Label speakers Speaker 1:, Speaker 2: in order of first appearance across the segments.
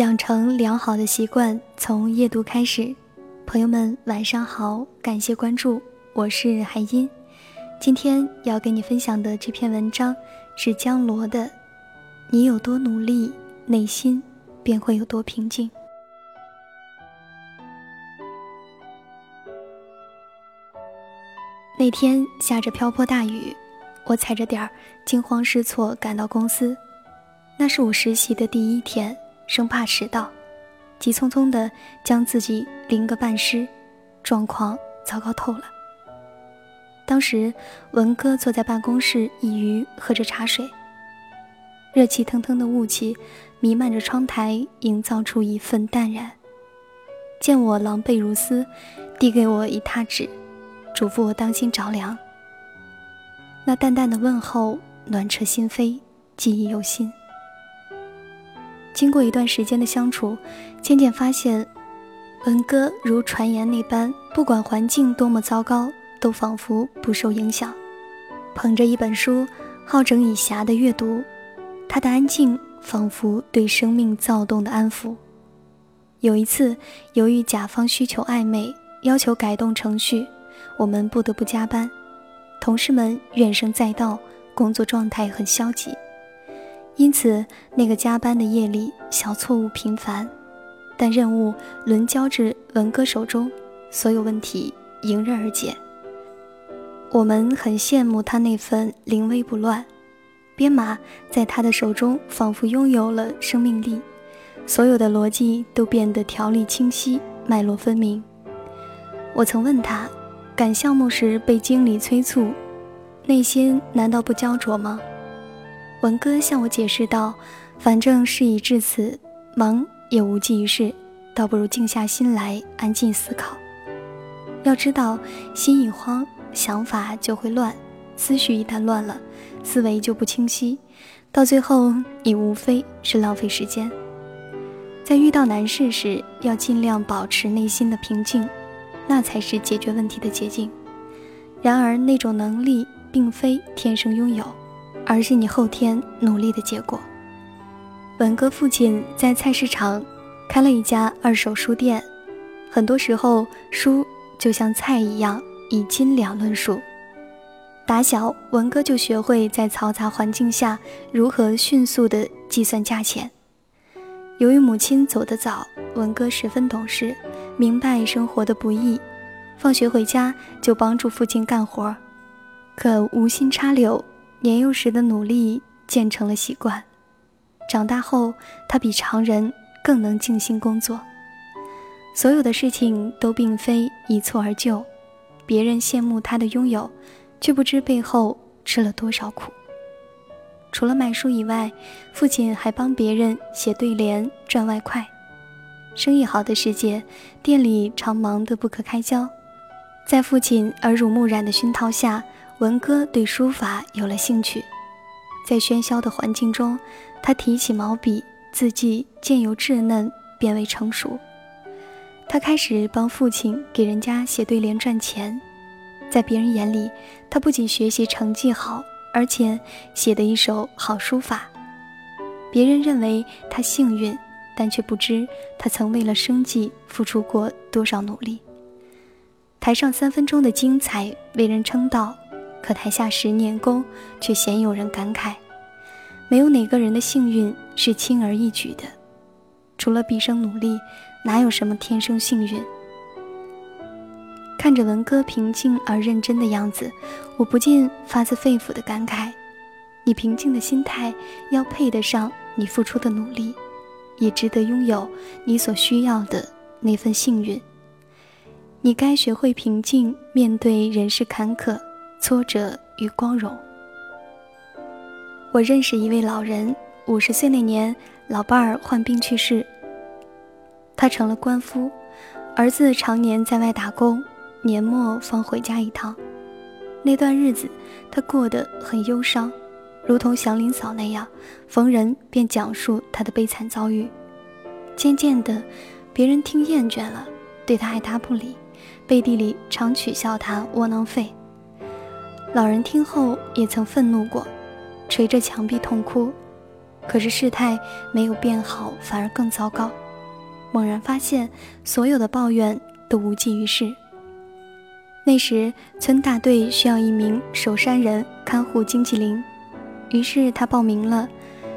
Speaker 1: 养成良好的习惯，从夜读开始。朋友们，晚上好，感谢关注，我是海音。今天要跟你分享的这篇文章是江罗的《你有多努力，内心便会有多平静》。那天下着瓢泼大雨，我踩着点儿，惊慌失措赶到公司。那是我实习的第一天。生怕迟到，急匆匆地将自己淋个半湿，状况糟糕透了。当时文哥坐在办公室一隅喝着茶水，热气腾腾的雾气弥漫着窗台，营造出一份淡然。见我狼狈如斯，递给我一沓纸，嘱咐我当心着凉。那淡淡的问候暖彻心扉，记忆犹新。经过一段时间的相处，渐渐发现，文哥如传言那般，不管环境多么糟糕，都仿佛不受影响。捧着一本书，好整以暇的阅读，他的安静仿佛对生命躁动的安抚。有一次，由于甲方需求暧昧，要求改动程序，我们不得不加班，同事们怨声载道，工作状态很消极。因此，那个加班的夜里，小错误频繁，但任务轮交至文哥手中，所有问题迎刃而解。我们很羡慕他那份临危不乱，编码在他的手中仿佛拥有了生命力，所有的逻辑都变得条理清晰，脉络分明。我曾问他，赶项目时被经理催促，内心难道不焦灼吗？文哥向我解释道：“反正事已至此，忙也无济于事，倒不如静下心来，安静思考。要知道，心一慌，想法就会乱；思绪一旦乱了，思维就不清晰，到最后，你无非是浪费时间。在遇到难事时，要尽量保持内心的平静，那才是解决问题的捷径。然而，那种能力并非天生拥有。”而是你后天努力的结果。文哥父亲在菜市场开了一家二手书店，很多时候书就像菜一样以斤两论数。打小文哥就学会在嘈杂环境下如何迅速的计算价钱。由于母亲走得早，文哥十分懂事，明白生活的不易，放学回家就帮助父亲干活，可无心插柳。年幼时的努力渐成了习惯，长大后他比常人更能静心工作。所有的事情都并非一蹴而就，别人羡慕他的拥有，却不知背后吃了多少苦。除了卖书以外，父亲还帮别人写对联赚外快。生意好的时节，店里常忙得不可开交。在父亲耳濡目染的熏陶下。文哥对书法有了兴趣，在喧嚣的环境中，他提起毛笔，字迹渐由稚嫩变为成熟。他开始帮父亲给人家写对联赚钱，在别人眼里，他不仅学习成绩好，而且写的一手好书法。别人认为他幸运，但却不知他曾为了生计付出过多少努力。台上三分钟的精彩为人称道。可台下十年功，却鲜有人感慨：没有哪个人的幸运是轻而易举的，除了毕生努力，哪有什么天生幸运？看着文哥平静而认真的样子，我不禁发自肺腑的感慨：你平静的心态要配得上你付出的努力，也值得拥有你所需要的那份幸运。你该学会平静面对人世坎坷。挫折与光荣。我认识一位老人，五十岁那年，老伴儿患病去世，他成了官夫，儿子常年在外打工，年末方回家一趟。那段日子，他过得很忧伤，如同祥林嫂那样，逢人便讲述他的悲惨遭遇。渐渐的，别人听厌倦了，对他爱答不理，背地里常取笑他窝囊废。老人听后也曾愤怒过，捶着墙壁痛哭。可是事态没有变好，反而更糟糕。猛然发现，所有的抱怨都无济于事。那时，村大队需要一名守山人看护金麒麟，于是他报名了。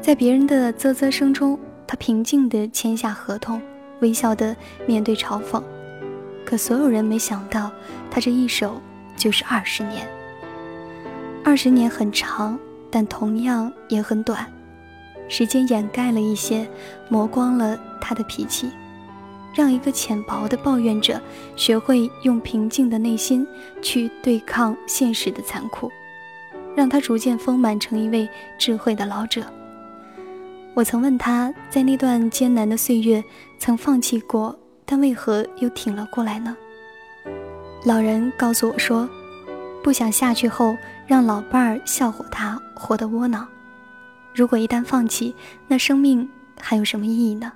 Speaker 1: 在别人的啧啧声中，他平静地签下合同，微笑地面对嘲讽。可所有人没想到，他这一守就是二十年。二十年很长，但同样也很短。时间掩盖了一些，磨光了他的脾气，让一个浅薄的抱怨者学会用平静的内心去对抗现实的残酷，让他逐渐丰满成一位智慧的老者。我曾问他在那段艰难的岁月曾放弃过，但为何又挺了过来呢？老人告诉我说，不想下去后让老伴儿笑话他活得窝囊。如果一旦放弃，那生命还有什么意义呢？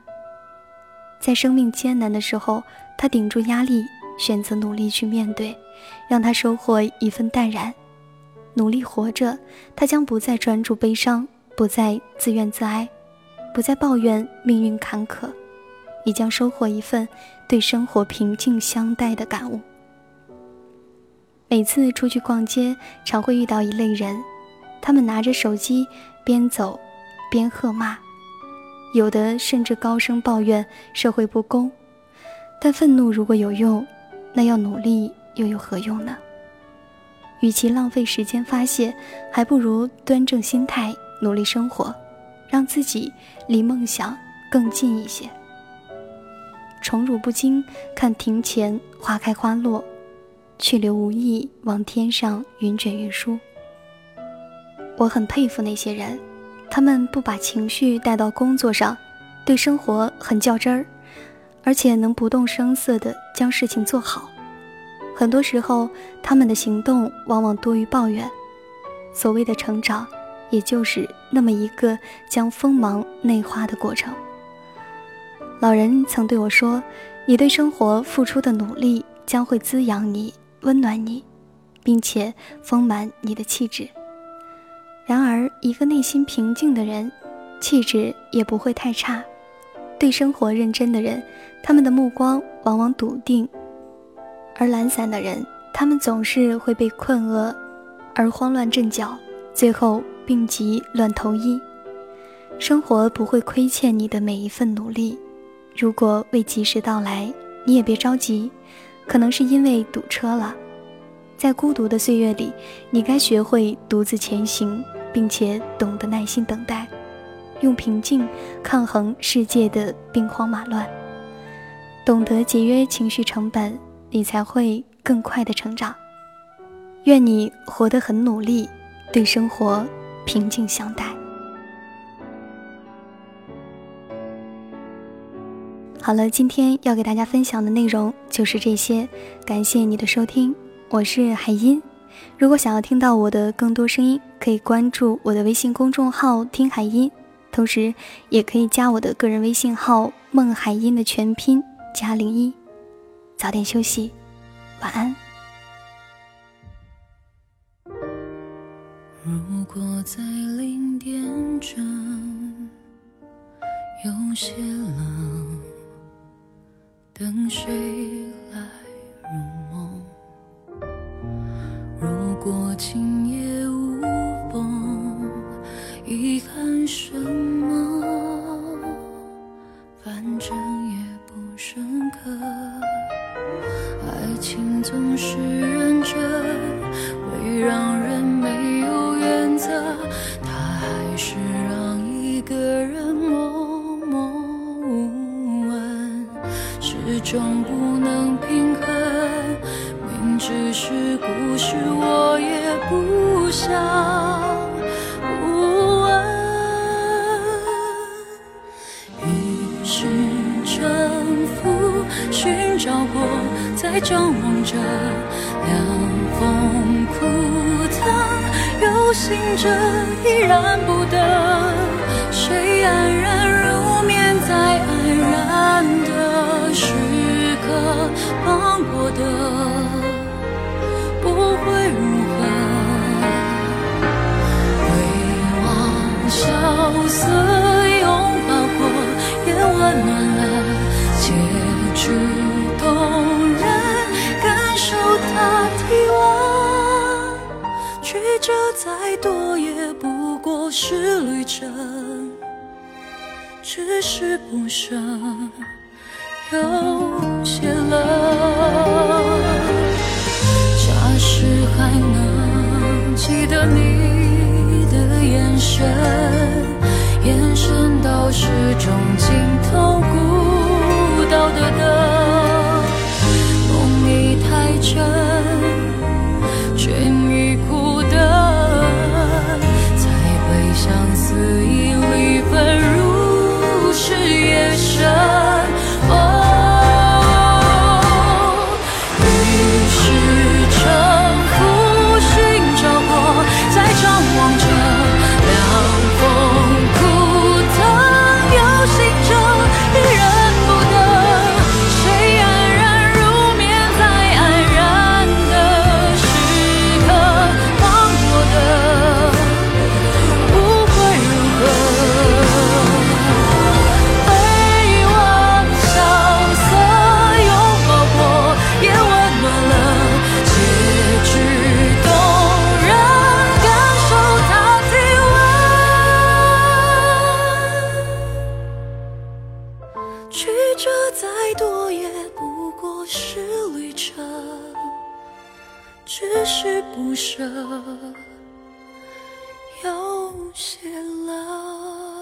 Speaker 1: 在生命艰难的时候，他顶住压力，选择努力去面对，让他收获一份淡然。努力活着，他将不再专注悲伤，不再自怨自哀，不再抱怨命运坎坷，也将收获一份对生活平静相待的感悟。每次出去逛街，常会遇到一类人，他们拿着手机。边走，边喝骂，有的甚至高声抱怨社会不公。但愤怒如果有用，那要努力又有何用呢？与其浪费时间发泄，还不如端正心态，努力生活，让自己离梦想更近一些。宠辱不惊，看庭前花开花落；去留无意，望天上云卷云舒。我很佩服那些人，他们不把情绪带到工作上，对生活很较真儿，而且能不动声色地将事情做好。很多时候，他们的行动往往多于抱怨。所谓的成长，也就是那么一个将锋芒内化的过程。老人曾对我说：“你对生活付出的努力，将会滋养你、温暖你，并且丰满你的气质。”然而，一个内心平静的人，气质也不会太差。对生活认真的人，他们的目光往往笃定；而懒散的人，他们总是会被困厄而慌乱阵脚，最后病急乱投医。生活不会亏欠你的每一份努力。如果未及时到来，你也别着急，可能是因为堵车了。在孤独的岁月里，你该学会独自前行。并且懂得耐心等待，用平静抗衡世界的兵荒马乱，懂得节约情绪成本，你才会更快的成长。愿你活得很努力，对生活平静相待。好了，今天要给大家分享的内容就是这些，感谢你的收听，我是海音。如果想要听到我的更多声音，可以关注我的微信公众号“听海音”，同时也可以加我的个人微信号“梦海音”的全拼加零一。早点休息，晚安。
Speaker 2: 如果在零点整有些冷，等谁来入？梦？如果今夜无风，遗憾什么？反正也不深刻。爱情总是认真，会让寻找过，在张望着，凉风枯藤，有心者依然不得。谁安然入眠，在安然的时刻，忘过的。生，只是不舍有些冷。假使还能记得你的眼神，眼神到始终尽头是不舍有些冷。